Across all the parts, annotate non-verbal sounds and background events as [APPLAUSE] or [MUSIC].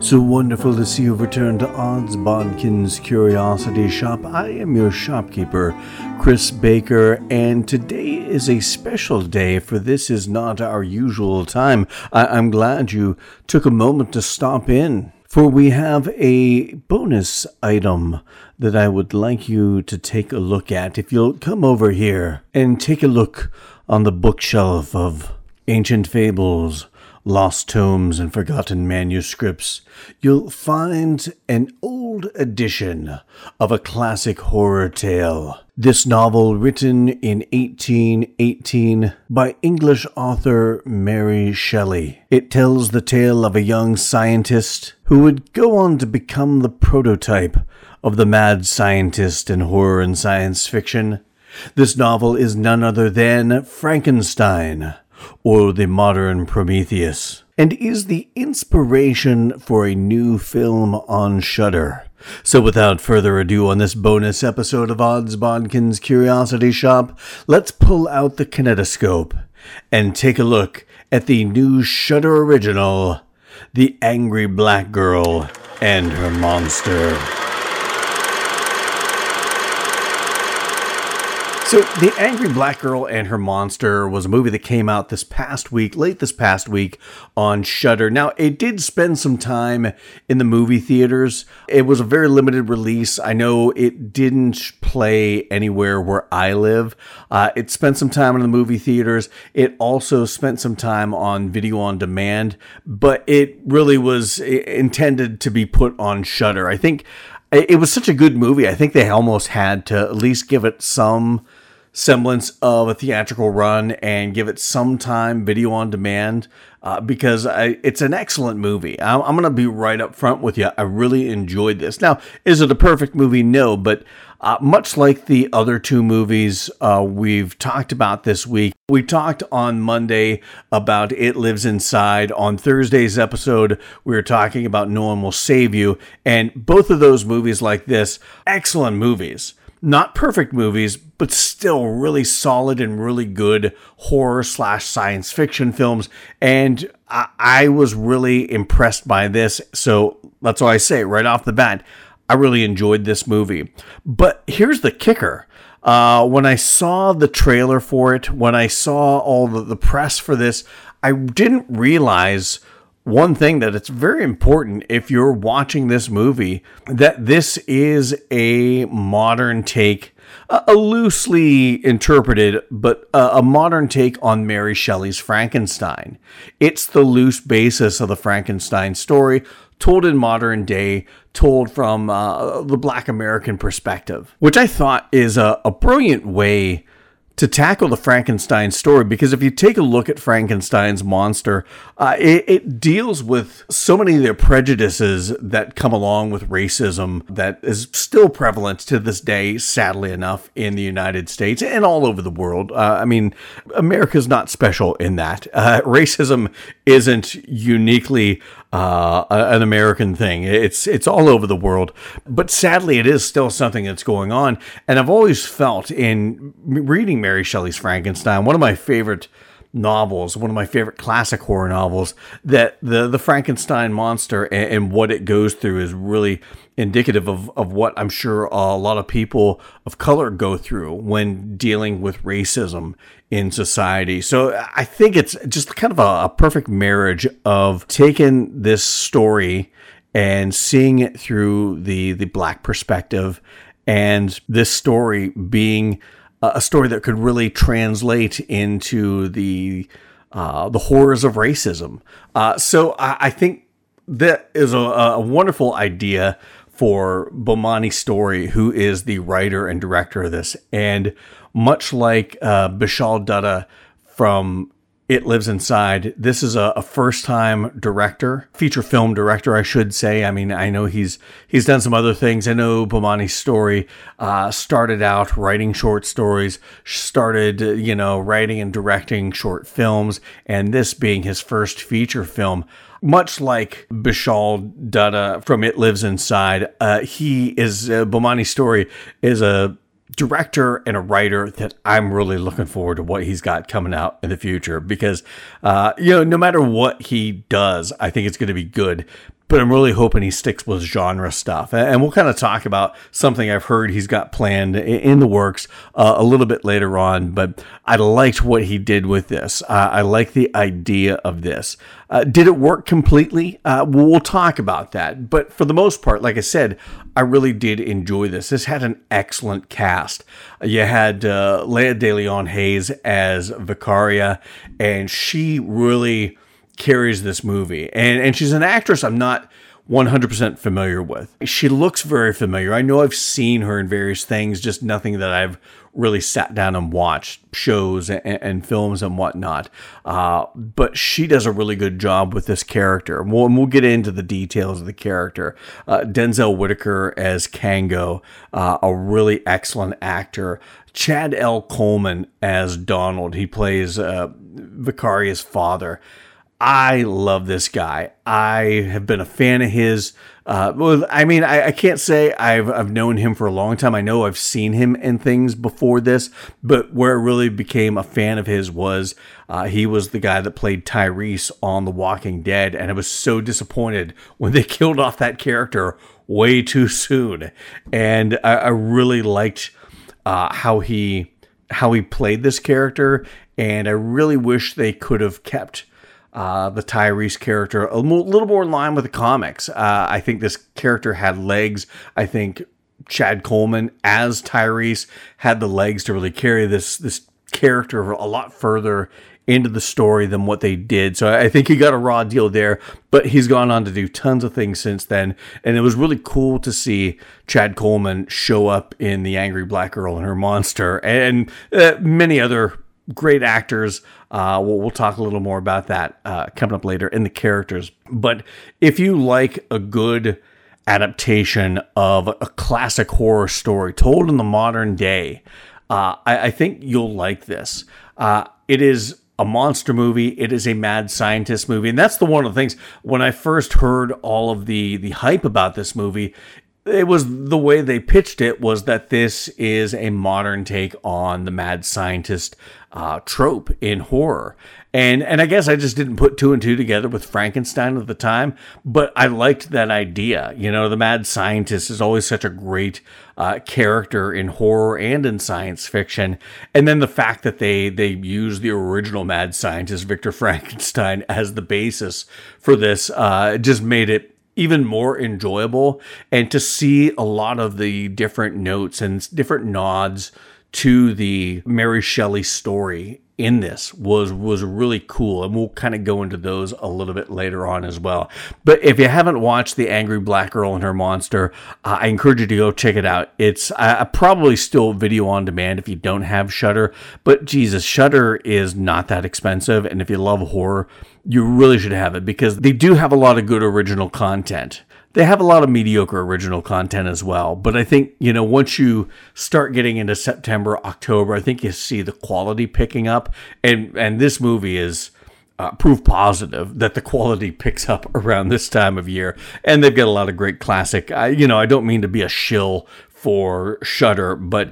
So wonderful to see you return to Odds Bodkin's Curiosity Shoppe. I am your shopkeeper, Chris Baker, and today is a special day, for this is not our usual time. I- am glad you took a moment to stop in, for we have a bonus item that I would like you to take a look at. If you'll come over here and take a look on the bookshelf of ancient fables lost tomes and forgotten manuscripts, you'll find an old edition of a classic horror tale. This novel, written in 1818 by English author Mary Shelley. It tells the tale of a young scientist who would go on to become the prototype of the mad scientist in horror and science fiction. This novel is none other than Frankenstein or the modern Prometheus, and is the inspiration for a new film on Shudder. So, without further ado, on this bonus episode of Odds Bodkin's Curiosity Shoppe, let's pull out the kinetoscope and take a look at the new Shudder original, The Angry Black Girl and Her Monster. So, The Angry Black Girl and Her Monster was a movie that came out this past week, late this past week on Shudder. Now, it did spend some time in the movie theaters. It was a very limited release. I know it didn't play anywhere where I live. Uh, it spent some time in the movie theaters. It also spent some time on video on demand, but it really was intended to be put on Shudder. I think it was such a good movie. I think they almost had to at least give it some semblance of a theatrical run and give it some time video on demand uh, because I, it's an excellent movie. I'm, I'm going to be right up front with you. I really enjoyed this. Now, is it a perfect movie? No, but uh, much like the other two movies uh, we've talked about this week, we talked on Monday about It Lives Inside. On Thursday's episode, we were talking about No One Will Save You. And both of those movies, like this, excellent movies not perfect movies, but still really solid and really good horror slash science fiction films. And I, I, was really impressed by this. So that's why I say right off the bat, I really enjoyed this movie. But here's the kicker. Uh, when I saw the trailer for it, when I saw all the, the press for this, I didn't realize one thing that it's very important if you're watching this movie that this is a modern take a loosely interpreted but a modern take on Mary Shelley's Frankenstein. It's the loose basis of the Frankenstein story told in modern day, told from uh, the black American perspective, which I thought is a, a brilliant way to tackle the Frankenstein story because if you take a look at Frankenstein's monster, uh, it, it, deals with so many of the prejudices that come along with racism that is still prevalent to this day, sadly enough, in the United States and all over the world. Uh, I mean, America's not special in that. Uh, [LAUGHS] racism isn't uniquely uh, an American thing. It's it's all over the world, but sadly, it is still something that's going on. And I've always felt in reading Mary Shelley's Frankenstein, one of my favorite novels, one of my favorite classic horror novels, that the the Frankenstein monster and, and, what it goes through is really indicative of, of what I'm sure a lot of people of color go through when dealing with racism in society. So I think it's just kind of a, a perfect marriage of taking this story and seeing it through the the black perspective and this story being a story that could really translate into the uh, the horrors of racism. Uh, so I, I, think that is a, a, wonderful idea for Bomani Story, who is the writer and director of this. And much like uh, Bishal Dutta from It Lives Inside. This is a, a first time director, feature film director, I should say. I mean, I know he's he's done some other things. I know Bomani's story uh, started out writing short stories, started, you know, writing and directing short films, and this being his first feature film much like Bishal Dutta from It Lives Inside, uh, he is uh, Bomani's story is a director and a writer that I'm really looking forward to what he's got coming out in the future because, uh, you know, no matter what he does, I think it's going to be good but I'm really hoping he sticks with genre stuff. And we'll kind of talk about something I've heard he's got planned in the works uh, a little bit later on. But I liked what he did with this. Uh, I like the idea of this. Uh, did it work completely? Uh, we'll talk about that. But for the most part, like I said, I really did enjoy this. This had an excellent cast. You had uh, Laya DeLeon Hayes as Vicaria, and she really carries this movie. And and she's an actress I'm not 100% familiar with. She looks very familiar. I know I've seen her in various things, just nothing that I've really sat down and watched shows and, and films and whatnot. Uh, but she does a really good job with this character. And we'll, and we'll get into the details of the character. Uh, Denzel Whitaker as Kango, uh, a really excellent actor. Chad L. Coleman as Donald. He plays uh, Vicaria's father. I love this guy. I have been a fan of his. Uh, well, I mean, I, I, can't say I've I've known him for a long time. I know I've seen him in things before this, but where I really became a fan of his was uh, he was the guy that played Tyrese on The Walking Dead, and I was so disappointed when they [LAUGHS] killed off that character way too soon. And I, I really liked uh, how he how he played this character, and I really wish they could have kept uh, the Tyrese character a little more in line with the comics. Uh, I think this character had legs. I think Chad Coleman as Tyrese had the legs to really carry this this character a lot further into the story than what they did. So I think he got a raw deal there, but he's gone on to do tons of things since then. And it was really cool to see Chad Coleman show up in The Angry Black Girl and Her Monster and uh, many other great actors. Uh, we'll, we'll, talk a little more about that uh, coming up later in the characters. But if you like a good adaptation of a classic horror story told in the modern day, uh, I, I, think you'll like this. Uh, it is a monster movie. It is a mad scientist movie, and that's the one of the things. When I first heard all of the the hype about this movie, it was the way they pitched it was that this is a modern take on the mad scientist uh, trope in horror. And and I guess I just didn't put two and two together with Frankenstein at the time, but I liked that idea. You know, the mad scientist is always such a great uh, character in horror and in science fiction, and then the fact that they they use the original mad scientist Victor [LAUGHS] Frankenstein as the basis for this uh, just made it even more enjoyable and to see a lot of the different notes and different nods to the Mary Shelley story in this was was really cool and we'll kind of go into those a little bit later on as well. But if you haven't watched the angry black girl and her monster uh, i encourage you to go check it out. It's uh, probably still video on demand if you don't have Shudder but jesus Shudder is not that expensive and if you love horror you really should have it because they do have a lot of good original content they have a lot of mediocre original content as well. But I think, you know, once you start getting into September, October, I think you see the quality picking up. And and this movie is uh, proof positive that the quality [LAUGHS] picks up around this time of year. And they've got a lot of great classic. I, you know, I don't mean to be a shill for Shudder, but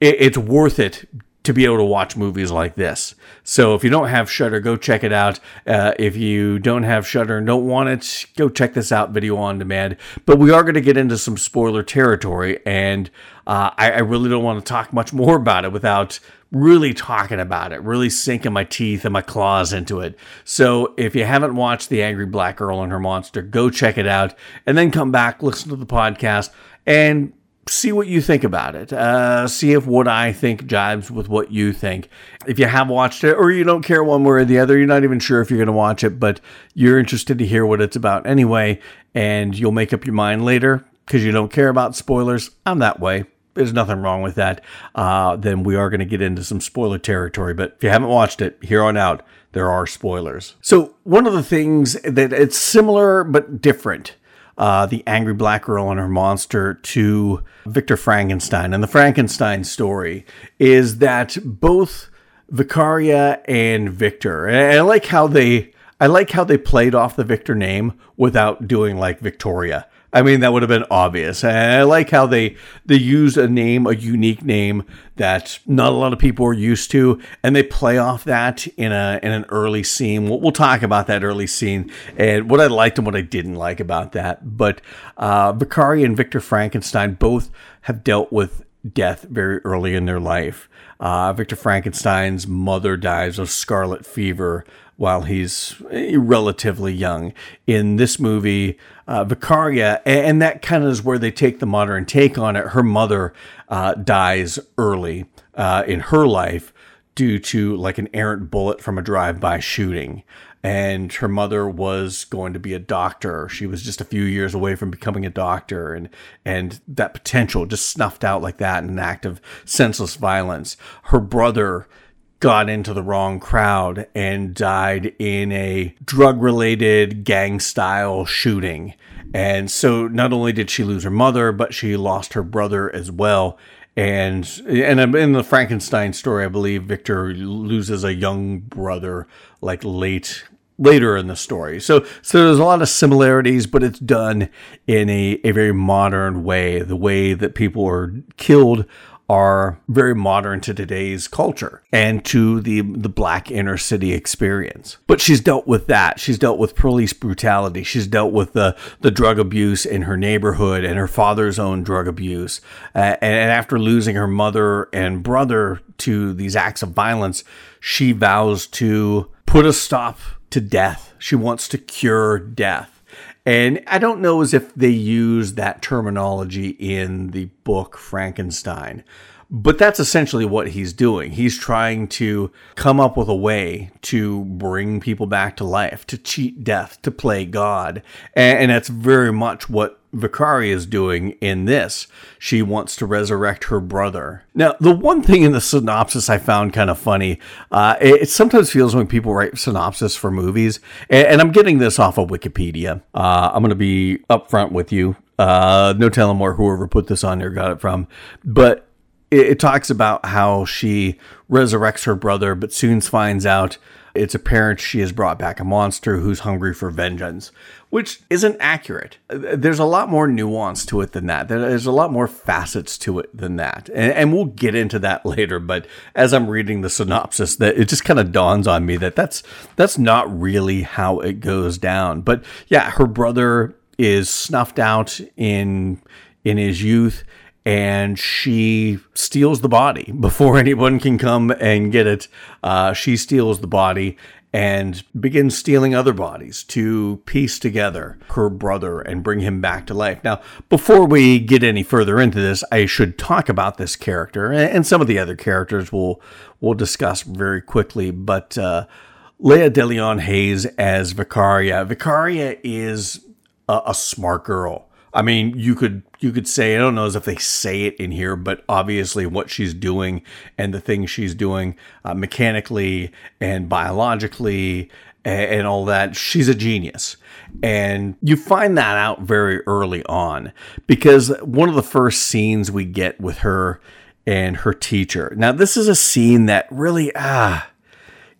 it, it's worth it to be able to watch movies like this. So if you don't have Shudder, go check it out. Uh, if you don't have Shudder and don't want it, go check this out, video on demand. But we are going to get into some spoiler territory, and uh, I, I, really don't want to talk much more about it without really talking about it, really sinking my teeth and my claws into it. So if you haven't watched The Angry Black Girl and Her Monster, go check it out, and then come back, listen to the podcast, and see what you think about it. Uh, see if what I think jives with what you think. If you have watched it or you don't care one way or the other, you're not even sure if you're going to watch it, but you're interested to hear what it's about anyway, and you'll make up your mind later because you don't care about spoilers. I'm that way. there's nothing wrong with that, uh, then we are going to get into some spoiler territory. But if you haven't watched it, here on out, there are spoilers. So one of the things that it's similar but different. Uh, the angry black girl and her monster to Victor Frankenstein. And the Frankenstein story is that both Vicaria and Victor, and I like how they I like how they played off the Victor name without doing like Victoria. I mean, that would have been obvious. And I like how they they use a name, a unique name that not a lot of people are used to, and they play off that in a in an early scene. We'll, we'll talk about that early scene and what I liked and what I didn't like about that. But uh, Vicari and Victor Frankenstein both have dealt with death very early in their life. Uh, Victor Frankenstein's mother dies of scarlet fever while he's relatively young. In this movie, uh, Vicaria, and that kind of is where they take the modern take on it. Her mother uh, dies early uh, in her life due to like an errant bullet from a drive-by shooting. And her mother was going to be a doctor. She was just a few years away from becoming a doctor, and and that potential just snuffed out like that in an act of senseless violence. Her brother got into the wrong crowd and died in a drug related gang style shooting. And so not only did she lose her mother, but she lost her brother as well. And and in the Frankenstein story, I believe Victor loses a young brother like late later in the story. So so there's a lot of similarities, but it's done in a, a very modern way. The way that people are killed are very modern to today's culture and to the the black inner city experience. But she's dealt with that. She's dealt with police brutality. She's dealt with the the drug abuse in her neighborhood and her father's own drug abuse. Uh, and after losing her mother and brother to these acts of violence, she vows to put a stop to death. She wants to cure death. And I don't know as if they use that terminology in the book Frankenstein, but that's essentially what he's doing. He's trying to come up with a way to bring people back to life, to cheat death, to play God. And, that's very much what Vicari is doing in this. She wants to resurrect her brother. Now, the one thing in the synopsis I found kind of funny, uh, it, it, sometimes feels when people write synopsis for movies, and, and I'm getting this off of Wikipedia. Uh, I'm going to be upfront with you. Uh, no telling where whoever put this on there got it from, but it, it talks about how she resurrects her brother, but soon finds out it's apparent she has brought back a monster who's hungry for vengeance, which isn't accurate. There's a lot more nuance to it than that. There's a lot more facets to it than that. And, and we'll get into that [LAUGHS] later, but as I'm reading the synopsis, that it just kind of dawns on me that that's that's not really how it goes down. But yeah, her brother is snuffed out in in his youth and she steals the body [LAUGHS] before anyone can come and get it. Uh, she steals the body and begins stealing other bodies to piece together her brother and bring him back to life. Now, before we get any further into this, I should talk about this character and some of the other characters we'll we'll discuss very quickly. But uh, Laya DeLeon Hayes as Vicaria. Vicaria is a, a smart girl. I mean, you could you could say I don't know as if they say it in here, but obviously what she's doing and the things she's doing uh, mechanically and biologically and, and all that, she's a genius. And you find that out very early on because one of the first scenes we get with her and her teacher. Now, this is a scene that really ah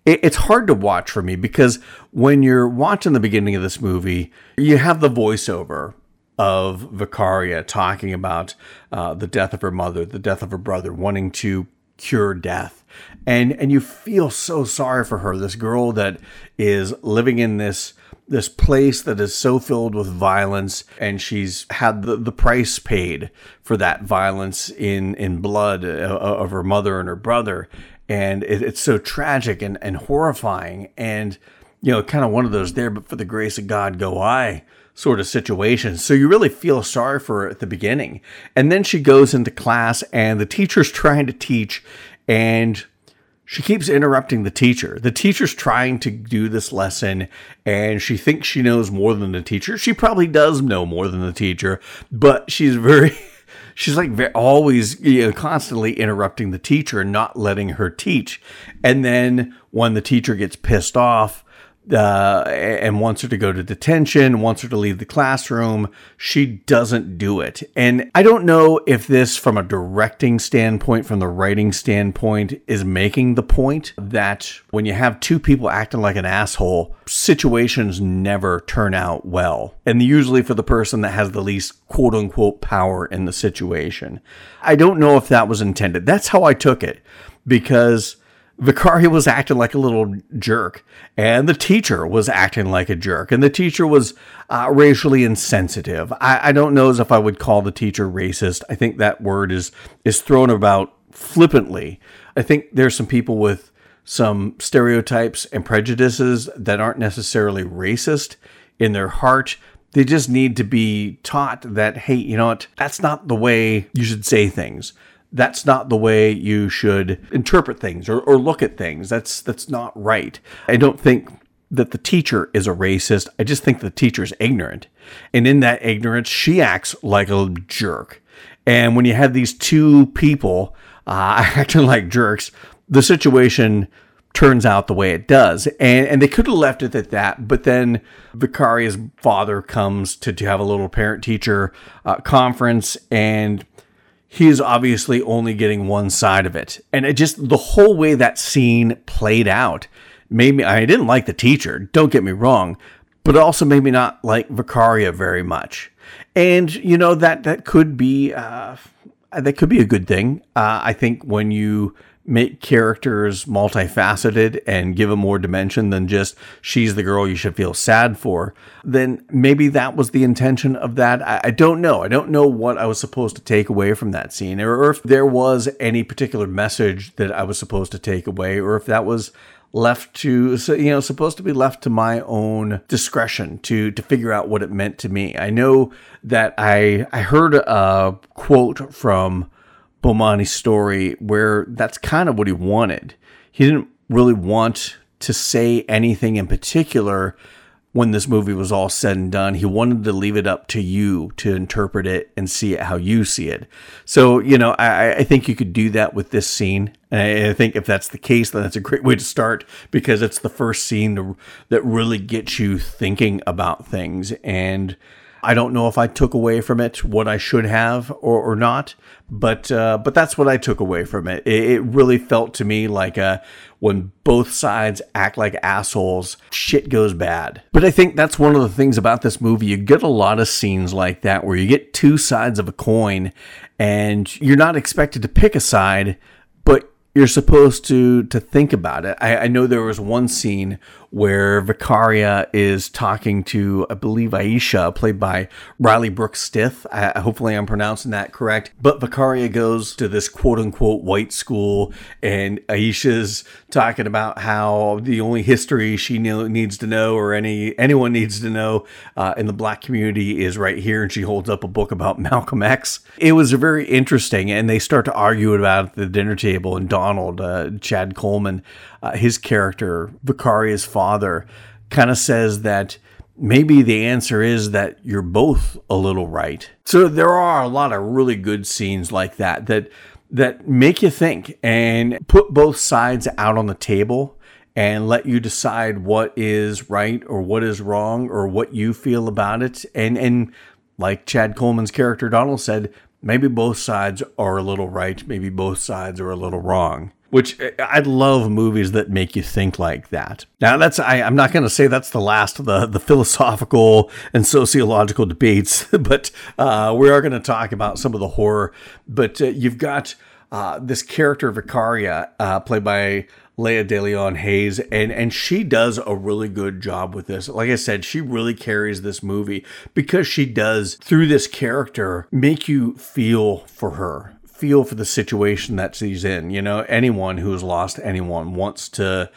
it's hard to watch for me because when you're watching the beginning of this movie, you have the voiceover of Vicaria talking about uh, the death of her mother, the death of her brother, wanting to cure death. And and you feel so sorry for her, this girl that is living in this this place that is so filled with violence and she's had the, the price paid for that violence in in blood uh, of her mother and her brother. And it, it's so tragic and, and horrifying. And you know kind of one of those there but for the grace of god go i sort of situation. So you really feel sorry for her at the beginning. And then she goes into class and the teacher's trying to teach and she keeps interrupting the teacher. The teacher's trying to do this lesson and she thinks she knows more than the teacher. She probably does know more than the teacher, but she's very [LAUGHS] she's like ve- always you know, constantly interrupting the teacher and not letting her teach. And then when the teacher gets pissed off, uh, and wants her to go to detention, wants her to leave the classroom. She doesn't do it. And I don't know if this, from a directing standpoint, from the writing standpoint, is making the point that when you have two people acting like an asshole, situations never turn out well. And usually for the person that has the least quote unquote power in the situation. I don't know if that was intended. That's how I took it because Vicaria was acting like a little jerk, and the teacher was acting like a jerk, and the teacher was uh, racially insensitive. I, I don't know as if I would call the teacher racist. I think that word is is thrown about flippantly. I think there's some people with some stereotypes and prejudices that aren't necessarily racist in their heart. They just need to be taught that, hey, you know what? That's not the way you should say things that's not the way you should interpret things or, or look at things. That's that's not right. I don't think that the teacher is a racist. I just think the teacher is ignorant. And in that ignorance, she acts like a jerk. And when you have these two people uh, [LAUGHS] acting like jerks, the situation turns out the way it does. And and they could have left it at that, but then Vicaria's father comes to, to have a little parent teacher uh, conference and he is obviously only getting one side of it. And it just, the whole way that scene played out made me, I didn't like the teacher, don't get me wrong, but it also made me not like Vicaria very much. And, you know, that, that could be, uh, that could be a good thing. Uh, I think when you make characters multifaceted and give them more dimension than just she's the girl you should feel sad for, then maybe that was the intention of that. I, I don't know. I don't know what I was supposed to take away from that scene, or, or if there was any particular message that I was supposed to take away, or if that was left to you know supposed to be left to my own discretion to to figure out what it meant to me. I know that I I heard a quote from Bomani's story where that's kind of what he wanted. He didn't really want to say anything in particular when this movie was all said and done. He wanted to leave it up to you to interpret it and see it how you see it. So, you know, I, I think you could do that with this scene. And I think if that's the case, then that's a great way to start because it's the first scene to, that really gets you thinking about things. And I don't know if I took away from it what I should have or, or not, but uh, but that's what I took away from it. It, it really felt to me like uh, when both sides act like assholes, shit goes bad. But I think that's one of the things about this movie. You get a lot of scenes like that where you get two sides of a coin, and you're not expected to pick a side, but you're supposed to to think about it. I, I know there was one scene where Vicaria is talking to, I believe, Aisha, played by Riley Brooks Stith. I, hopefully, I'm pronouncing that correct. But Vicaria goes to this quote unquote white school, and Aisha's talking about how the only history she needs to know, or any anyone needs to know, uh, in the black community is right here. And she holds up a book about [LAUGHS] Malcolm X. It was very interesting, and they start to argue about it at the dinner table. And Donald, uh, Chad Coleman, uh, his character, Vicaria's father, kind of says that maybe the answer is that you're both a little right. So there are a lot of really good scenes like that that that make you think and put both sides out on the table and let you decide what is right or what is wrong or what you feel about it and and like Chad Coleman's character Donald said maybe both sides are a little right maybe both sides are a little wrong which I love movies that make you think like that. Now, that's I, am not going to say that's the last of the the philosophical and sociological debates, [LAUGHS] but uh, we are going to talk about some of the horror. But uh, you've got uh, this character Vicaria, uh, played by Laya DeLeon Hayes, and and she does a really good job with this. Like I said, she really carries this movie because she does through this character make you feel for her feel for the situation that she's in. You know, anyone who's lost anyone wants to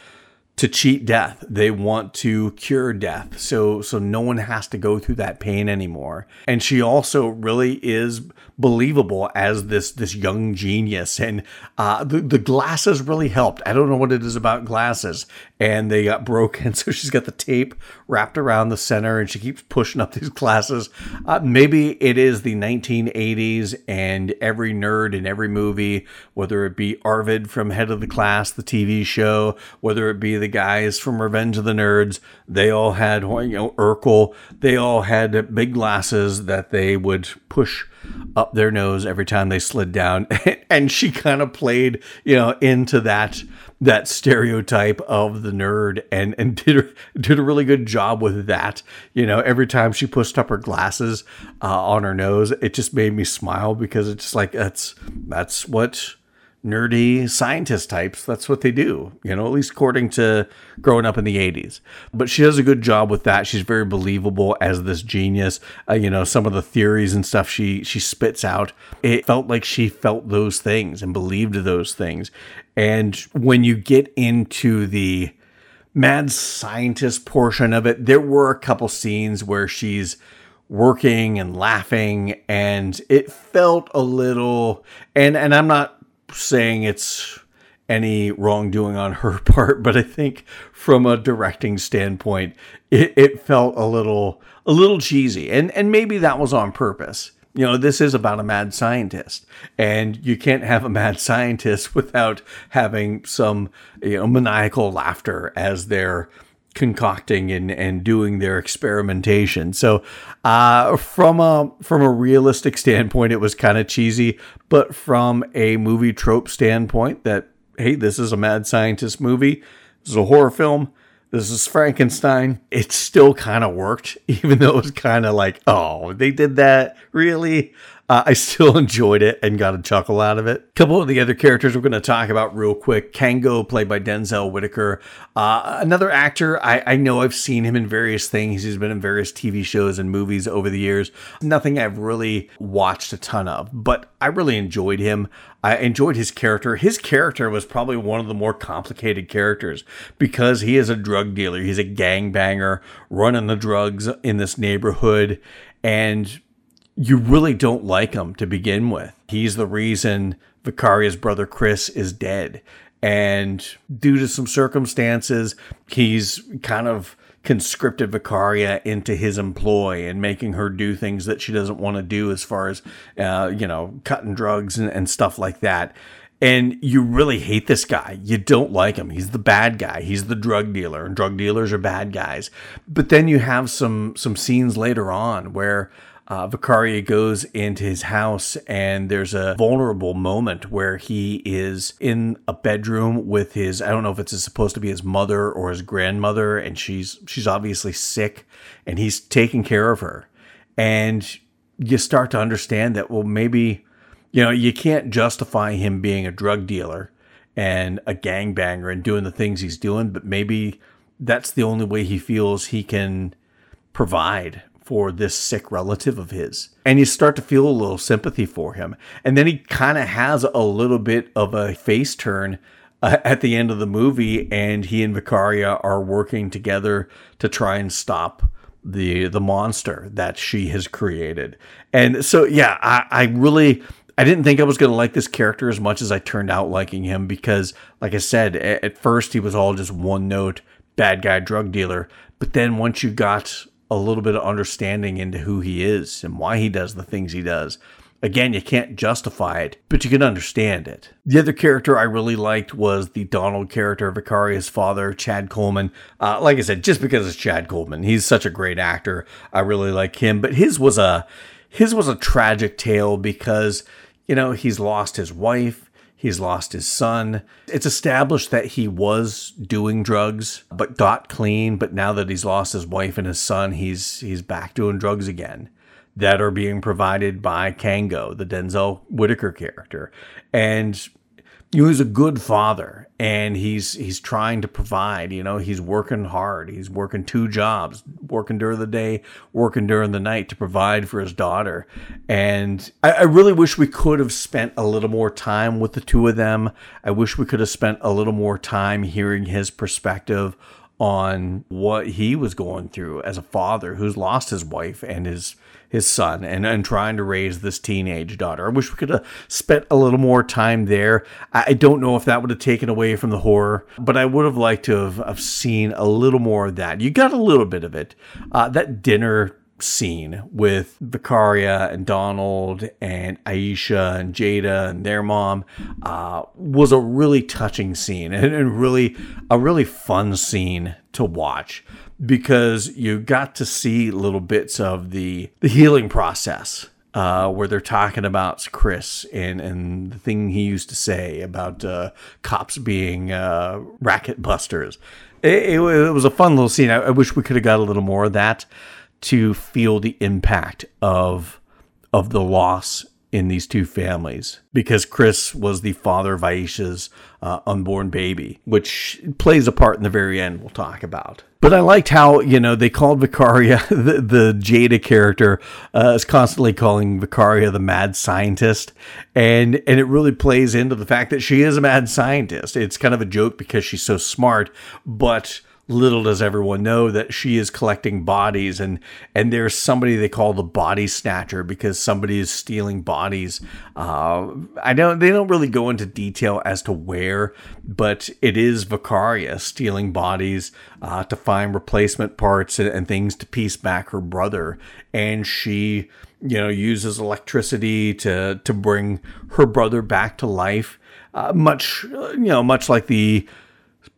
to cheat death. They want to cure death. So so no one has to go through that pain anymore. And she also really is believable as this this young genius. And uh, the the glasses really helped. I don't know what it is about glasses, and they got broken. [LAUGHS] So she's got the tape wrapped around the center, and she keeps pushing up these glasses. Uh, maybe it is the 1980s, and every nerd in every movie, whether it be Arvid from Head of the Class, the TV show, whether it be the guys from Revenge of the Nerds. They all had, you know, Urkel. They all had big glasses that they would push up their nose every time they slid down. [LAUGHS] and she kind of played, you know, into that that stereotype of the nerd and and [LAUGHS] did did a really good job with that. You know, every time she pushed up her glasses uh, on her nose, it just made me smile because it's just like that's that's what nerdy scientist types. That's what they do, you know, at least according to growing up in the 80s. But she does a good job with that. She's very believable as this genius. Uh, you know, some of the theories and stuff she she spits out, it felt like she felt those things and believed those things. And when you get into the mad scientist portion of it, there were a couple scenes where she's working and laughing and it felt a little and and I'm not saying it's any wrongdoing on her [LAUGHS] part, but I think from a directing standpoint, it, it felt a little a little cheesy, and and maybe that was on purpose. You know, this is about a mad scientist, and you can't have a mad [LAUGHS] scientist without having some you know maniacal laughter as they're concocting and, and doing their experimentation. So, uh, from a from a realistic standpoint, it was kind of cheesy, but from a movie trope standpoint, that hey, this is a mad scientist movie, this is a horror film, this is Frankenstein. It still kind of worked, [LAUGHS] even though it was kind of like, oh, they did that really. Uh, I still [LAUGHS] enjoyed it and got a chuckle out of it. A couple of the other characters we're going to talk about real quick. Kango, played by Denzel Whitaker. Uh, another actor, I, I, know I've seen him in various things. He's been in various TV shows and movies over the years. Nothing I've really watched a ton of, but I really enjoyed him. I enjoyed his character. His character was probably one of the more complicated characters because he is a drug dealer. He's a gangbanger running the drugs in this neighborhood. And you really don't like him to begin with. He's the reason Vicaria's brother Chris is dead. And due to some circumstances, he's kind of conscripted Vicaria into his employ and making her do things that she doesn't want to do as far as, uh, you know, cutting drugs and, and stuff like that. And you really hate this guy. You don't like him. He's the bad guy. He's the drug dealer, and drug dealers are bad guys. But then you have some some scenes later on where uh, Vicaria goes into his house, and there's a vulnerable moment where he is in a bedroom with his I don't know if it's supposed to be his mother or his grandmother, and she's she's obviously sick, and he's taking care of her, and you start to understand that well maybe you know you can't justify him being a drug dealer and a gangbanger and doing the things he's doing, but maybe that's the only way he feels he can provide for this sick relative of his. And you start to feel a little sympathy for him. And then he kind of has a little bit of a face turn uh, at the end of the movie, and he and Vicaria are working together to try and stop the the monster that she has created. And so yeah, I, I really I didn't think I was going to like this character as much as I turned out liking him because, like I said, at first he was all just one note bad guy drug dealer. But then once you got a little bit of understanding into who he is and why he does the things he does. Again, you can't justify it, but you can understand it. The other character I really liked was the Donald character, Vicaria's father, Chad Coleman. Uh, like I said, just because it's Chad Coleman, he's such a great actor. I really like him, but his was a his was a tragic tale because you know he's lost his wife, He's lost his son. It's established that he was doing drugs, but got clean. But now that he's lost his wife and his son, he's he's back doing drugs again. That are being provided by Kango, the Denzel Whitaker character, and know, he's a good father and he's he's trying to provide you know he's working hard he's working two jobs working during the day working during the night to provide for his daughter. And I, I, really wish we could have spent a little more time with the two of them. I wish we could have spent a little more time hearing his perspective on what he was going through as a father who's lost his wife and his his son and, and trying to raise this teenage daughter. I wish we could have spent a little more time there. I don't know if that would have taken away from the horror, but I would have liked to have, have seen a little more of that. You got a little bit of it. Uh, that dinner scene with Vicaria and Donald and Aisha and Jada and their mom uh, was a really touching scene and, and really a really fun scene to watch because you got to see little bits of the the healing process uh, where they're talking about Chris and, and the thing he used to say about uh, cops being uh, racket busters. It, it, it, was a fun little scene. I, I wish we could have got a little more of that to feel the impact of of the loss in these two families because Chris was the father of Aisha's uh, unborn baby, which plays a part in the very end we'll talk about. But I liked how, you know, they called Vicaria, [LAUGHS] the, the Jada character, uh, is constantly calling Vicaria the mad scientist. And, and it really plays into the fact that she is a mad scientist. It's kind of a joke because she's so smart, but little does everyone know that she is collecting bodies and and there's somebody they call the body snatcher because somebody is stealing bodies. Uh, i don't they don't really go into detail as to where but it is vicaria stealing bodies uh, to find replacement parts and, and things to piece back her brother. And she you know uses electricity to to bring her brother back to life. Uh, much you know much like the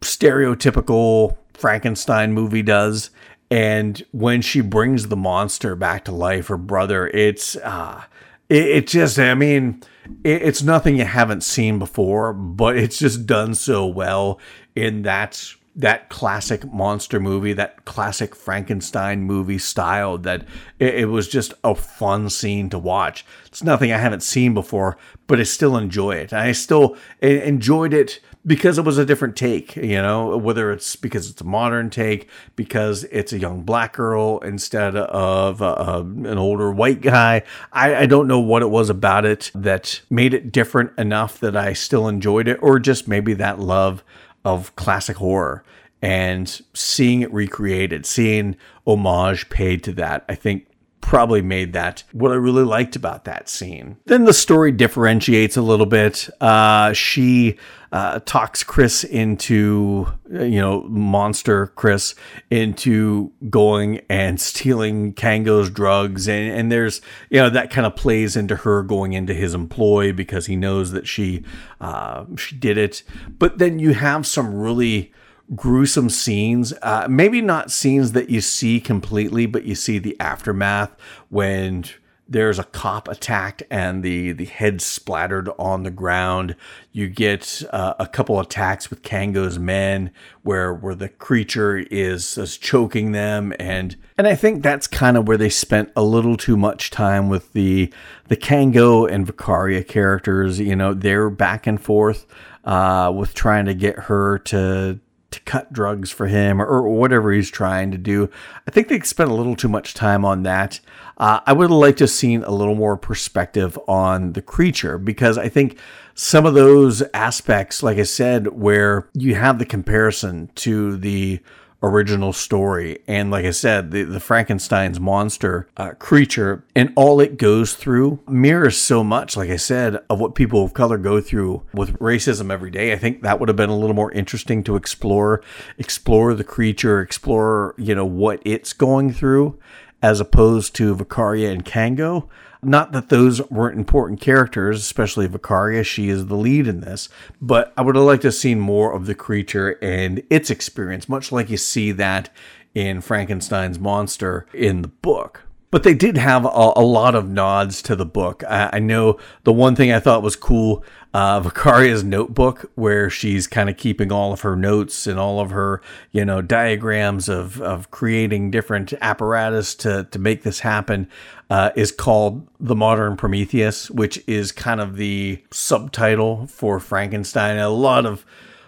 stereotypical Frankenstein movie does. And when she brings the monster back to life, her brother, it's uh it, it just I mean, it, it's nothing you haven't seen before, but it's just done so well in that that classic monster movie, that classic Frankenstein movie style that it, it, was just a fun scene to watch. It's nothing I haven't seen before, but I still enjoy it. I still enjoyed it because it was a different take, you know, whether it's because it's a modern take, because it's a young black girl instead of uh, an older white guy. I, I don't know what it was about it that made it different enough that I still enjoyed it, or just maybe that love of classic horror and seeing it recreated, seeing homage paid to that, I think probably made that what I really liked about that scene. Then the story differentiates a little bit. Uh, she uh, talks Chris into, you know, monster Chris into going and stealing Kango's drugs. And, and there's, you know, that kind of plays into her going into his employ because he knows that she, uh, she did it. But then you have some really, gruesome scenes. Uh, maybe not scenes that you see completely, but you see the aftermath when there's a cop attacked and the the head splattered on the ground. You get uh, a couple attacks with Kango's men where where the creature is, is choking them and and I think that's kind of where they spent a little too much time with the the Kango and Vicaria characters. You know, they're back and forth uh, with trying to get her to to cut drugs for him or, or, whatever he's trying to do. I think they spent a little too much time on that. Uh, I would have liked to have seen a little more perspective on the creature because I think some of those aspects, like I said, where you have the comparison to the original story. And like I said, the, the Frankenstein's monster uh, creature and all it goes through mirrors so much, like I said, of what people of color go through with racism every day. I think that would have been a little more interesting to explore, explore the creature, explore, you know, what it's going through as opposed to Vicaria and Kango. Not that those weren't important characters, especially Vicaria. She is the lead in this, but I would have liked to have seen more of the creature and its experience, much like you see that in Frankenstein's monster in the book. But they did have a, a lot of nods to the book. I, I, know the one thing I thought was cool uh, [LAUGHS] Vicaria's notebook, where she's kind of keeping all of her notes and all of her, you know, diagrams of, of creating different apparatus to, to make this happen, uh, is called The Modern Prometheus, which is kind of the subtitle for Frankenstein. A lot of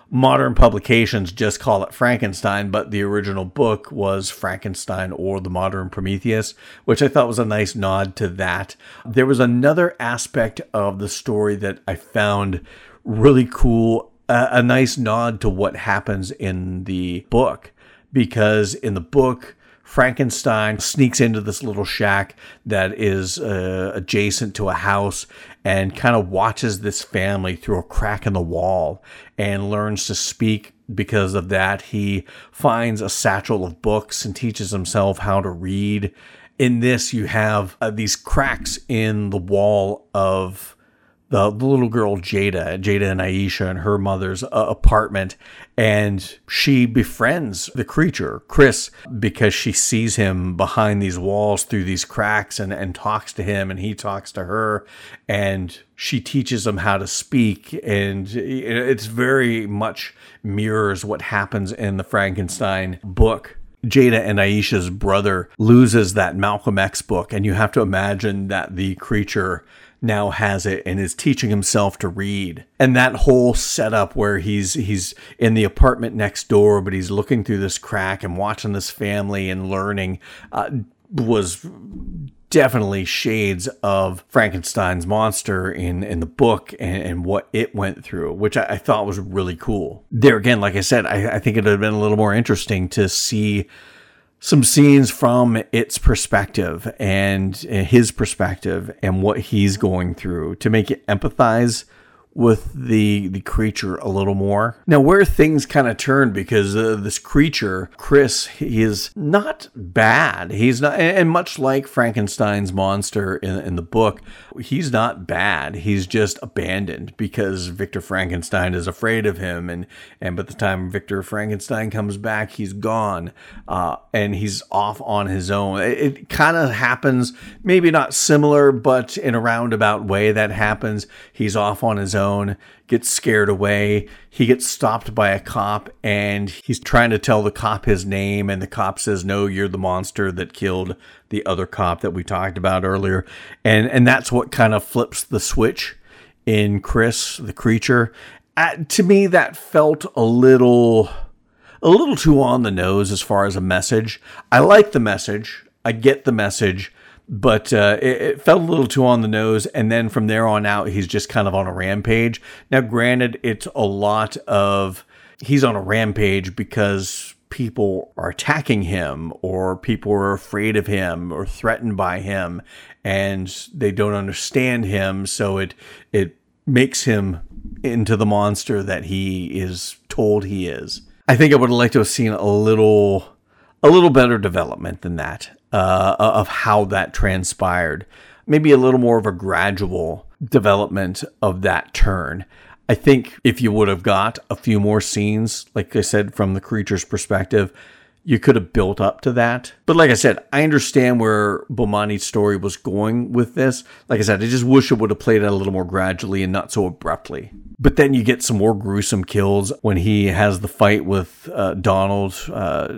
modern publications just call it Frankenstein, but the original book was Frankenstein or the Modern Prometheus, which I thought was a nice nod to that. There was another aspect of the story that I found really cool, a, a nice nod to what happens in the book, because in the book, Frankenstein sneaks into this little shack that is uh, adjacent to a house and kind of watches this family through a crack in the wall and learns to speak because of that. He finds a satchel of books and teaches himself how to read. In this, you have uh, these cracks in the wall of the, the little girl Jada, Jada and Aisha, and her mother's uh, apartment, and she befriends the creature, Chris, because she sees him behind these walls through these cracks and, and talks to him, and he talks to her, and she teaches him how to speak, and it's very much mirrors what happens in the Frankenstein book. Jada and Aisha's brother loses that Malcolm X book, and you have to imagine that the creature now has it and is teaching himself to read. And that whole setup where he's he's in the apartment next door, but he's looking through this crack and watching this family and learning uh, was definitely shades of Frankenstein's monster in, in the book and, and what it went through, which I, I, thought was really cool. There again, like I said, I, I think it would have been a little more interesting to see some scenes from its perspective and his perspective and what he's going through to make you empathize with the the creature a little more. Now, where things kind of turn because uh, this creature, Chris, he is not bad. He's not, and much like Frankenstein's monster in, in the book, he's not bad. He's just abandoned because Victor Frankenstein is afraid of him, and and by the time Victor Frankenstein comes back, he's gone, uh, and he's off on his own. It, it kind of happens, maybe not similar, but in a roundabout way that happens. He's off on his own own, gets scared away. He gets stopped by a cop and he's trying to tell the cop his name. And the cop says, No, you're the monster that killed the other cop that we talked about earlier. And, and that's what kind of flips the switch in Chris, the creature. Uh, to me, that felt a little. A little too on the nose as far as a message. I like the message. I get the message but uh, it, it, felt a little too on the nose. And then from there on out, he's just kind of on a rampage. Now, granted, it's a lot of he's on a rampage because people are attacking him or people are afraid of him or threatened by him and they don't understand him so it it makes him into the monster that he is told he is i think i would have liked to have seen a little a little better development than that uh, of how that transpired. Maybe a little more of a gradual development of that turn. I think if you would have got a few more scenes, like I said, from the creature's perspective, you could have built up to that. But like I said, I understand where Bomani Story was going with this. Like I said, I just wish it would have played out a little more gradually and not so abruptly. But then you get some more gruesome kills when he has the fight with uh, Donald, uh,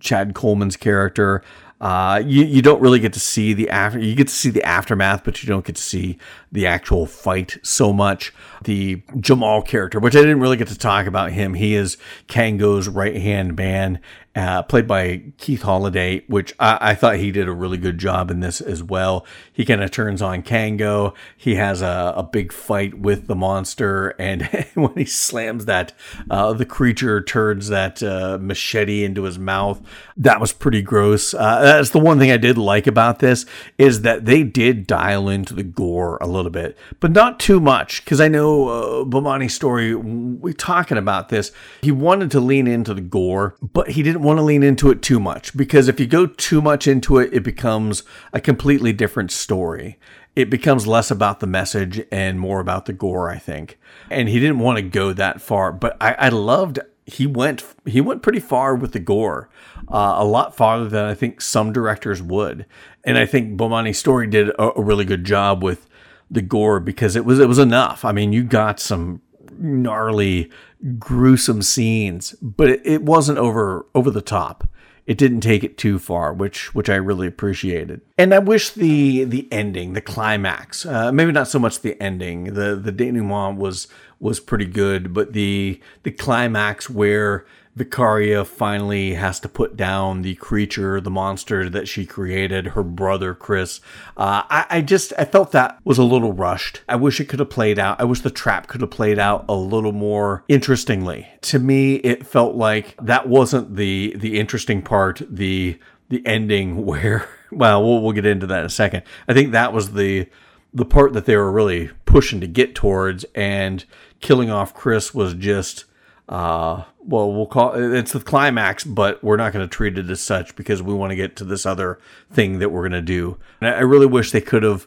Chad Coleman's character. Uh, you, you don't really get to see the after you get to see the aftermath, but you don't get to see the actual fight so much. The Jamal character, which I didn't really get to talk about him, he is Kango's right hand man, uh, played by Keith Holliday, which I, I, thought he did a really good job in this as well. He kind of turns on Kango. He has a, a, big fight with the monster, and [LAUGHS] when he slams that, uh, the creature turns that uh, machete into his mouth. That was pretty gross. Uh, that's the one thing I did like about this is that they did dial into the gore a little bit, but not too much. Because I know uh, Bomani Story, we talking about this. He wanted to lean into the gore, but he didn't want to lean into it too much because if you go too much into it, it becomes a completely different story. It becomes less about the message and more about the gore, I think. And he didn't want to go that far, but I, I loved he went he went pretty far with the gore, uh, a lot farther than I think some directors would. And I think Bomani Story did a, a really good job with the gore because it was it was enough. I mean, you got some gnarly, gruesome scenes, but it, it wasn't over over the top it didn't take it too far, which which I really appreciated. And I wish the the ending, the climax, uh, maybe not so much the ending. The the denouement was was pretty good, but the the climax where Vicaria finally has to put down the creature, the monster that she created, her brother Chris. Uh, I, I, just I felt that was a little rushed. I wish it could have played out. I wish the trap could have played out a little more interestingly. To me, it felt like that wasn't the the interesting part. The the ending [LAUGHS] where well, we'll we'll get into that in a second. I think that was the the part that they were really pushing to get towards, and killing off Chris was just uh, well, we'll call it's the climax, but we're not going to treat it as such because we want to get to this other thing that we're going to do. And I really wish they could have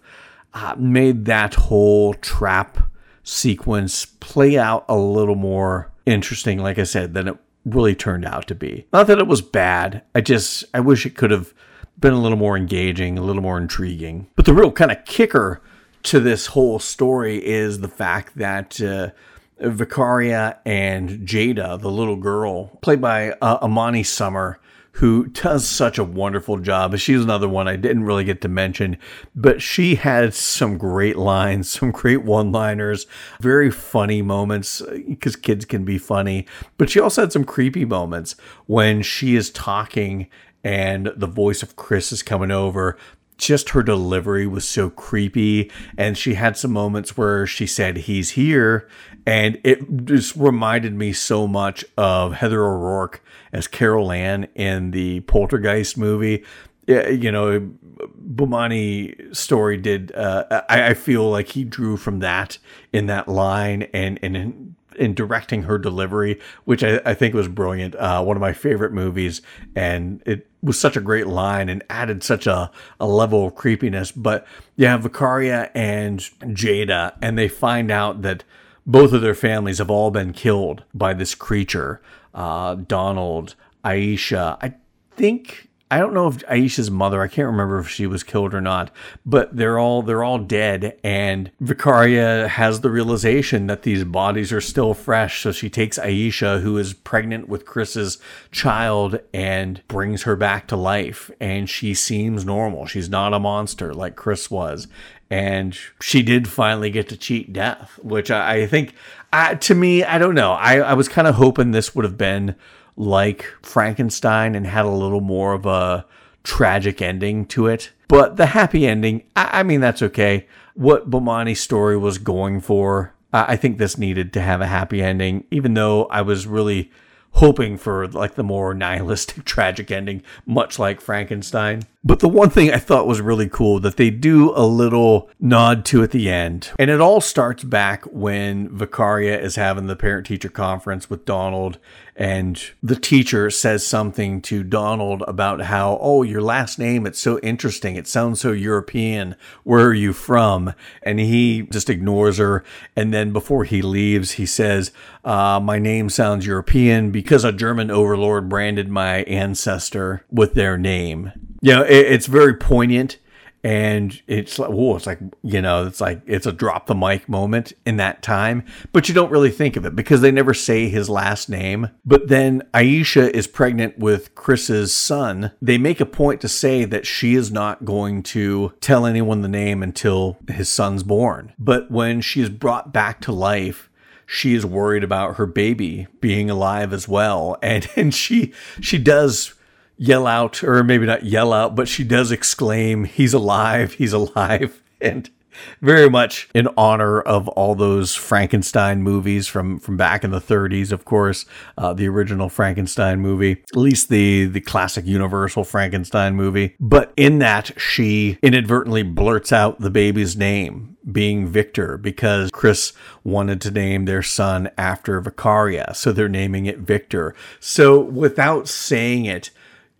uh, made that whole trap sequence play out a little more interesting, like I said, than it really turned out to be. Not that it was bad. I just I wish it could have been a little more engaging, a little more intriguing. But the real kind of kicker to this whole story is the fact that. Uh, Vicaria and Jada, the little girl, played by uh, Amani Summer, who does such a wonderful job. She's another one I didn't really get to mention, but she had some great lines, [LAUGHS] some great one liners, very funny moments because kids can be funny. But she also had some creepy moments when she is talking and the voice of Chris is coming over just her delivery was so creepy and she had some moments where she said he's here and it just reminded me so much of Heather O'Rourke as Carol Anne in the Poltergeist movie. You know Bomani Story did uh, I, I, feel like he drew from that in that line and and in, in directing her delivery which I, I think was brilliant. Uh, one of my favorite movies. And it was such a great line and added such a, a level of creepiness. But have Vicaria and Jada, and they find out that both of their families have all been killed by this creature. Uh, Donald, Aisha, I think I don't know if Aisha's mother, I can't remember if she was killed or not, but they're all they're all dead and Vicaria has the realization that these bodies are still fresh, so she takes Aisha who is pregnant with Chris's child and brings her back to life and she seems normal. She's not a monster like Chris was. And she did finally get to cheat death, which I, I think, uh, to me, I don't know. I, I was kind of hoping this would have been like Frankenstein and had a little more of a tragic ending to it. But the happy ending, I, I mean, that's okay. What Bomani Story was going for, I think this needed to have a happy ending, even though I was really hoping for like the more nihilistic [LAUGHS] tragic ending much like frankenstein. But the one thing i thought was really cool that they do a little nod to at the end. And it all starts back when vicaria is having the parent teacher conference with donald and the teacher says something to Donald about how, oh, your last name, it's so interesting. It sounds so European. Where are you from? And he just ignores her. And then before he leaves, he says, uh, my name sounds European because a German overlord branded my ancestor with their name. You know, it, it's very poignant and it's like whoa it's like you know it's like it's a drop the mic moment in that time. But you don't really think of it because they never say his last name. But then aisha is pregnant with chris's son. They make a point to say that she is not going to tell anyone the name until his son's born. But when she is brought back to life she is worried about her baby being alive as well. [LAUGHS] And and she she does yell out, or maybe not yell out, but she does exclaim, He's alive, he's alive. [LAUGHS] And very much in honor of all those Frankenstein movies from, from back in the 30s, of course, uh, the original Frankenstein movie, at least the, the classic Universal Frankenstein movie. But in that, she inadvertently blurts out the baby's name, being Victor, because Chris wanted to name their son after Vicaria. So they're naming it Victor. So without saying it,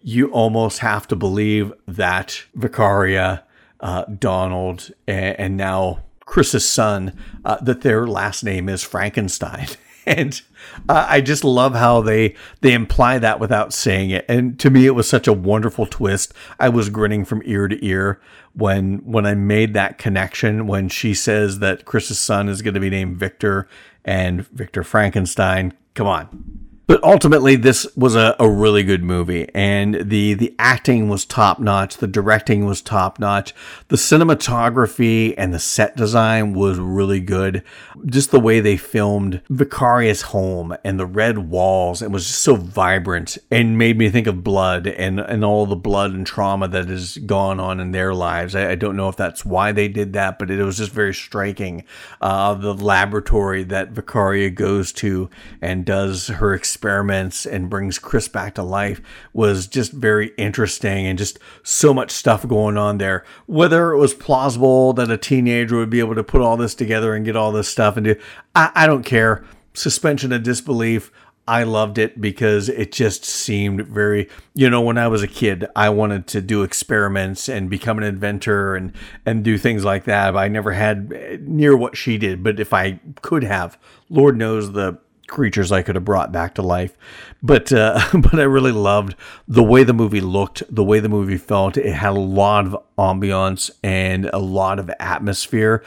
you almost have to believe that Vicaria, uh, Donald, and, and, now Chris's son, uh, that their last name is Frankenstein. [LAUGHS] and uh, I just love how they they imply that without saying it. And to me, it was such a wonderful twist. I was grinning from ear to ear when when I made that connection. When she says that Chris's son is going to be named Victor and Victor Frankenstein. Come on, but ultimately, this was a, a really good movie, and the the acting was top notch, the directing was top notch, the cinematography and the set design was really good. Just the way they filmed Vicaria's home and the red walls, it was just so vibrant and made me think of blood and and all the blood and trauma that has gone on in their lives. I, I don't know if that's why they did that, but it, was just very striking. Uh, the laboratory that Vicaria goes to and does her experiments and brings Chris back to life was just very interesting and just so much stuff going on there. Whether it was plausible that a teenager would be able to put all this together and get all this stuff and do, I, I don't care. Suspension of disbelief. I loved it because it just seemed very, you know, when I was a kid, I wanted to do experiments and become an inventor and and do things like that. But I never had eh, near what she did, but if I could have, Lord knows the creatures I could have brought back to life. But uh, [LAUGHS] but I really loved the way the movie looked, the way the movie felt. It had a lot of ambiance and a lot of atmosphere.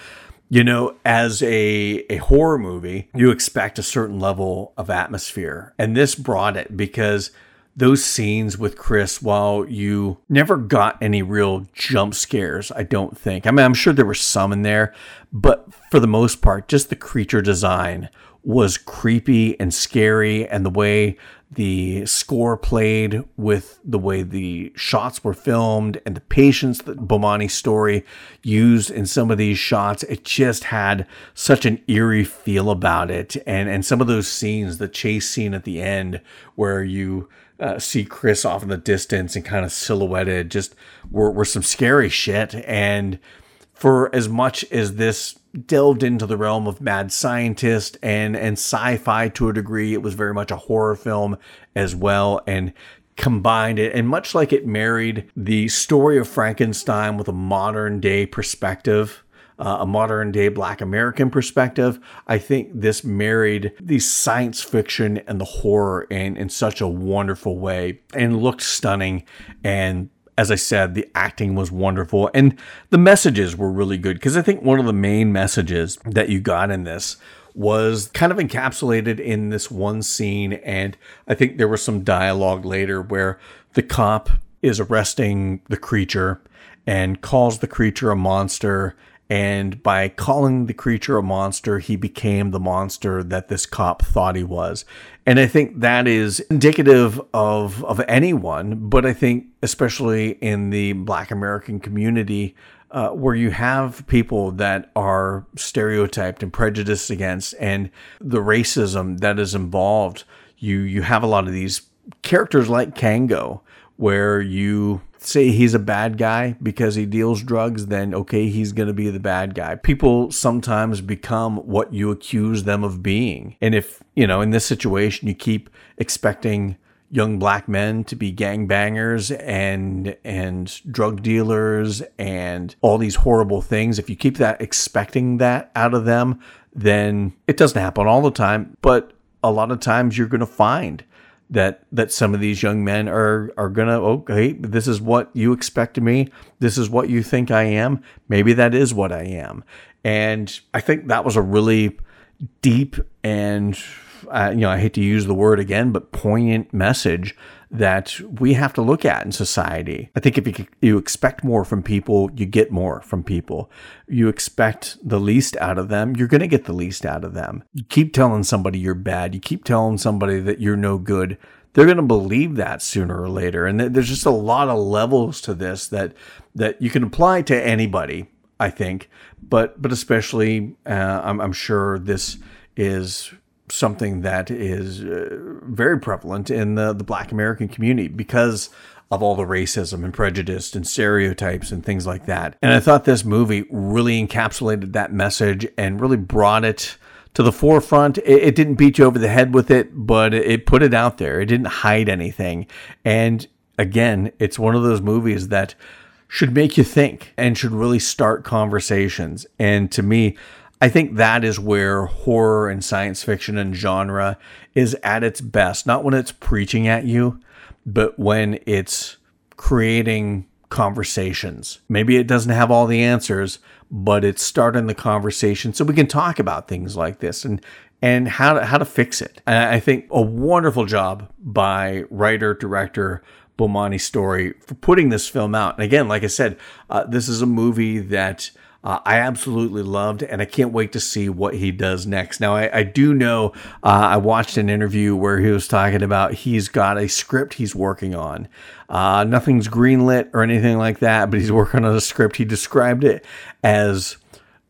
You know, as a, a horror movie, you expect a certain level of atmosphere. And this brought it because those scenes with Chris, while you never got any real jump scares, I don't think. I mean, I'm sure there were some in there, but for the most part, just the creature design was creepy and scary, and the way the score played with the way the shots were filmed and the patience that Bomani Story used in some of these shots, it just had such an eerie feel about it. And and some of those scenes, the chase scene at the end where you uh, see Chris off in the distance and kind of silhouetted, just were, were some scary shit. And for as much as this delved into the realm of mad scientist and and sci-fi to a degree. It was very much a horror film as well, and combined it. And much like it married the story of Frankenstein with a modern day perspective. Uh, a modern day black American perspective. I think this married the science fiction and the horror in, in such a wonderful way and looked stunning and as I said, the acting was wonderful and the messages were really good because I think one of the main messages that you got in this was kind of encapsulated in this one scene. And I think there was some dialogue later where the cop is arresting the creature and calls the creature a monster and by calling the creature a monster, he became the monster that this cop thought he was. And I think that is indicative of, of anyone, but I think especially in the black American community, uh, where you have people that are stereotyped and prejudiced against and the racism that is involved. You, you have a lot of these characters like Kango, where you say he's a bad guy because he deals drugs, then okay, he's going to be the bad guy. People sometimes become what you accuse them of being. And if, you know, in this situation, you keep expecting young black men to be gangbangers and and drug dealers and all these horrible things if you keep that expecting that out of them then it doesn't happen all the time but a lot of times you're going to find that that some of these young men are are gonna okay this is what you expect of me. This is what you think i am. Maybe that is what i am. And i think that was a really deep and uh, you know i hate to use the word again but poignant message that we have to look at in society. I think if you, you expect more from people, you get more from people. You expect the least out of them, you're going to get the least out of them. You keep telling somebody you're bad, you keep telling somebody that you're no good. They're going to believe that sooner or later. And there's just a lot of levels to this that that you can apply to anybody, I think, but but especially uh, I'm, I'm sure this is something that is uh, very prevalent in the, the black American community because of all the racism and prejudice and stereotypes and things like that. And I thought this movie really encapsulated that message and really brought it to the forefront. It, it didn't beat you over the head with it, but it put it out there. It didn't hide anything. And again, it's one of those movies that should make you think and should really start conversations. And to me, I think that is where horror and science fiction and genre is at its best. Not when it's preaching at you, but when it's creating conversations. Maybe it doesn't have all the answers, but it's starting the conversation so we can talk about things like this and and how to how to fix it. And I think a wonderful job by writer director Bomani Story for putting this film out. And again, like I said, uh, this is a movie that uh, I absolutely loved, and I can't wait to see what he does next. Now, I, I do know uh, I watched an interview where he was talking about he's got a script he's working on. Uh, nothing's greenlit or anything like that, but he's [LAUGHS] working on a script. He described it as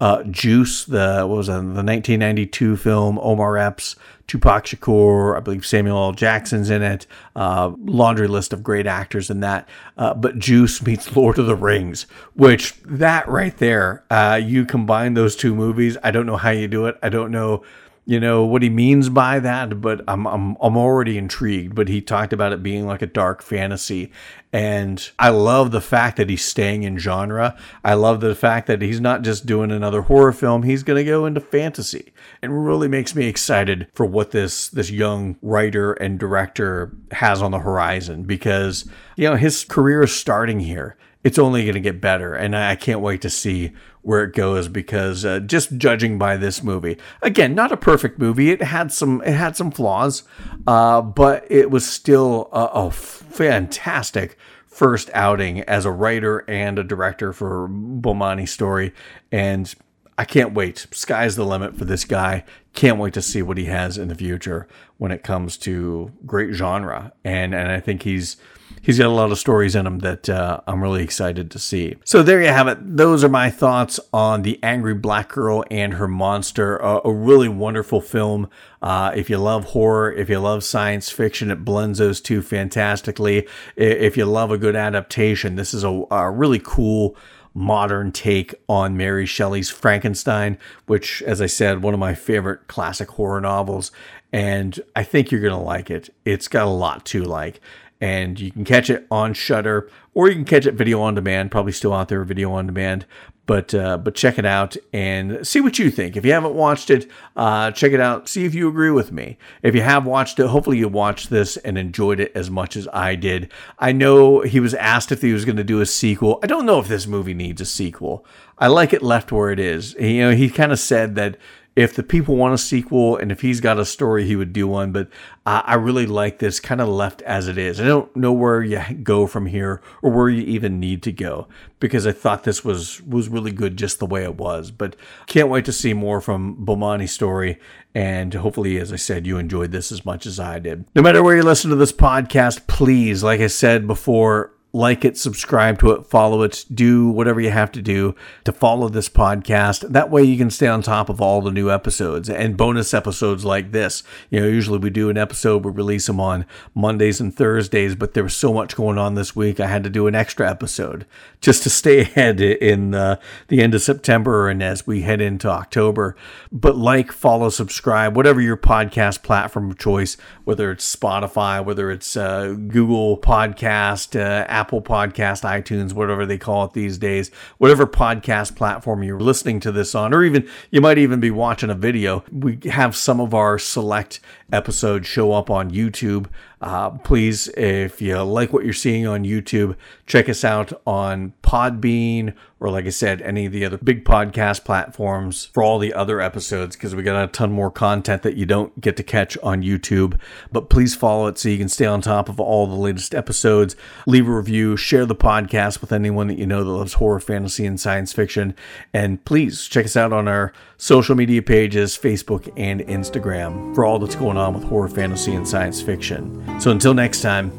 uh, Juice, the what was it, the 1992 film Omar Epps, Tupac Shakur, I believe Samuel L. Jackson's in it, uh, laundry list of great actors in that. Uh, but Juice meets Lord of the Rings, which that right there, uh, you combine those two movies. I don't know how you do it. I don't know you know what he means by that but I'm, I'm i'm already intrigued. But he talked about it being like a dark fantasy. And i love the fact that he's staying in genre. I love the fact that he's not just doing another horror film. He's going to go into fantasy. And really makes me excited for what this this young writer and director has on the horizon because you know his career is starting here it's only going to get better. And I can't wait to see where it goes because uh, just judging by this movie, again, not a perfect movie. It had some it had some flaws, uh, but it was still a, a fantastic first outing as a writer and a director for Bomani Story. And I can't wait. Sky's the limit for this guy. Can't wait to see what he has in the future when it comes to great genre. And and I think he's he's got a lot of stories in him that uh, I'm really excited to see. So there you have it. Those are my thoughts on the Angry Black Girl and her monster. A really wonderful film. Uh, if you love horror, if you love science fiction, it blends those two fantastically. If you love a good adaptation, this is a, a really cool modern take on Mary Shelley's Frankenstein, which, as I said, one of my favorite classic horror novels. And I think you're going to like it. It's got a lot to like and you can catch it on Shudder, or you can catch it video on demand. Probably still out there, video on demand. But uh, but check it out and see what you think. If you haven't watched it, uh, check it out. See if you agree with me. If you have watched it, hopefully you watched this and enjoyed it as much as I did. I know he was asked if he was going to do a sequel. I don't know if this movie needs a sequel. I like it left where it is. You know, he kind of said that if the people want a sequel and if he's got a story, he would do one. But uh, I really like this kind of left as it is. I don't know where you go from here or where you even need to go because I thought this was was really good just the way it was. But can't wait to see more from Bomani Story. And hopefully, as I said, you enjoyed this as much as I did. No matter where you listen to this podcast, please, like I said before, like it, subscribe to it, follow it, do whatever you have to do to follow this podcast. That way you can stay on top of all the new episodes and bonus episodes like this. You know, usually we do an episode, we release them on Mondays and Thursdays, but there was so much going on this week, I had to do an extra episode just to stay [LAUGHS] ahead in uh, the end of September and as we head into October. But like, follow, subscribe, whatever your podcast platform of choice, whether it's Spotify, whether it's uh, Google Podcast, uh, Apple Podcast, iTunes, whatever they call it these days, whatever podcast platform you're listening to this on, or even you might even be watching a video. We have some of our select episodes show up on YouTube. Uh, please, if you like what you're seeing on YouTube, check us out on Podbean or, like I said, any of the other big podcast platforms for all the other episodes because we got a ton more content that you don't get to catch on YouTube. But please follow it so you can stay on top of all the latest episodes. Leave a review, share the podcast with anyone that you know that loves horror, fantasy, and science fiction. And please check us out on our social media pages, Facebook and Instagram, for all that's going on with horror, fantasy, and science fiction. So until next time,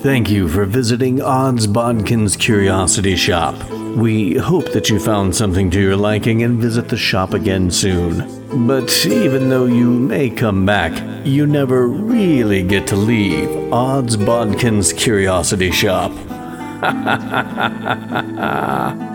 thank you for visiting Odds Bodkins Curiosity Shoppe. We hope that you found something to your liking and visit the shop again soon. But even though you may come back, you never really get to leave Odds Bodkins Curiosity Shoppe. [LAUGHS]